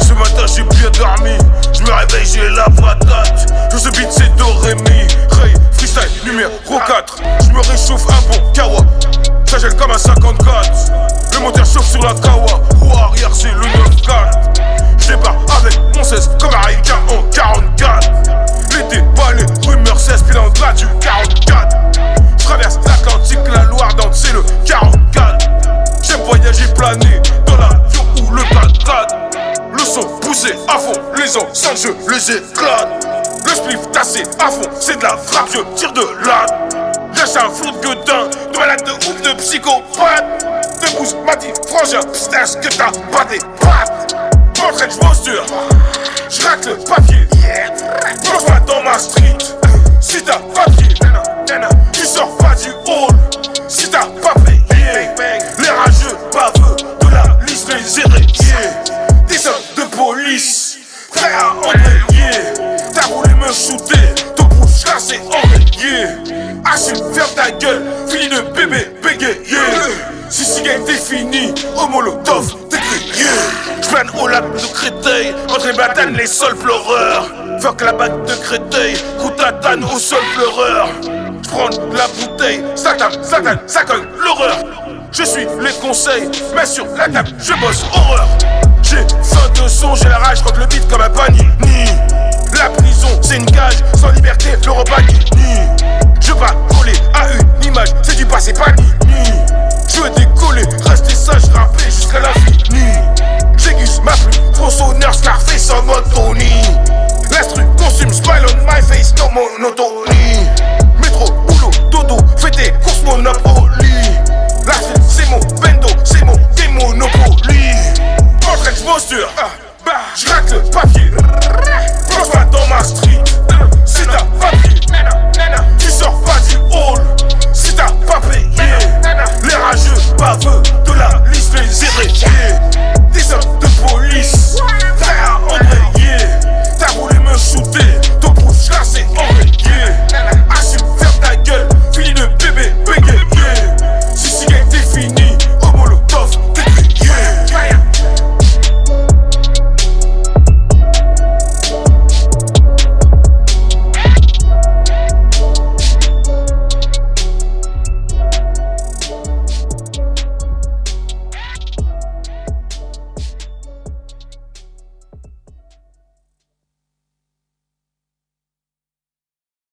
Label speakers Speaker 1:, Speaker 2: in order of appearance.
Speaker 1: Ce matin j'ai bien dormi, je me réveille j'ai la patate Je ce beat c'est Dorémy, Ray, freestyle, Pro 4 Je me réchauffe un bon kawa, ça gèle comme un 54 Le moteur chauffe sur la kawa, à fond, les enceintes je les éclate Le spliff tassé à fond, c'est de la frappe, je tire de là Lâche un flou de gueudin, de malade de ouf, de psychopathe De bouche m'a dit, frangin, est-ce que t'as pas des pattes. Portrait, j'posture, j'raque le papier. Plonge pas dans ma street, si t'as papier Assume, ferme ta gueule, fini de bébé bégayé Si si game défini, au molotov dégrillé J'plane au lac de Créteil, entre les batanes les sols pleureurs. Fuck la bague de Créteil, coup tatane au sol pleureur. J'prends la bouteille, Satan, Satan, ça cogne l'horreur. Je suis les conseils, mais sur la table je bosse. Horreur. J'ai faim de son, j'ai la rage, croque le beat comme un bah, je rate le papier. Pas dans ma street.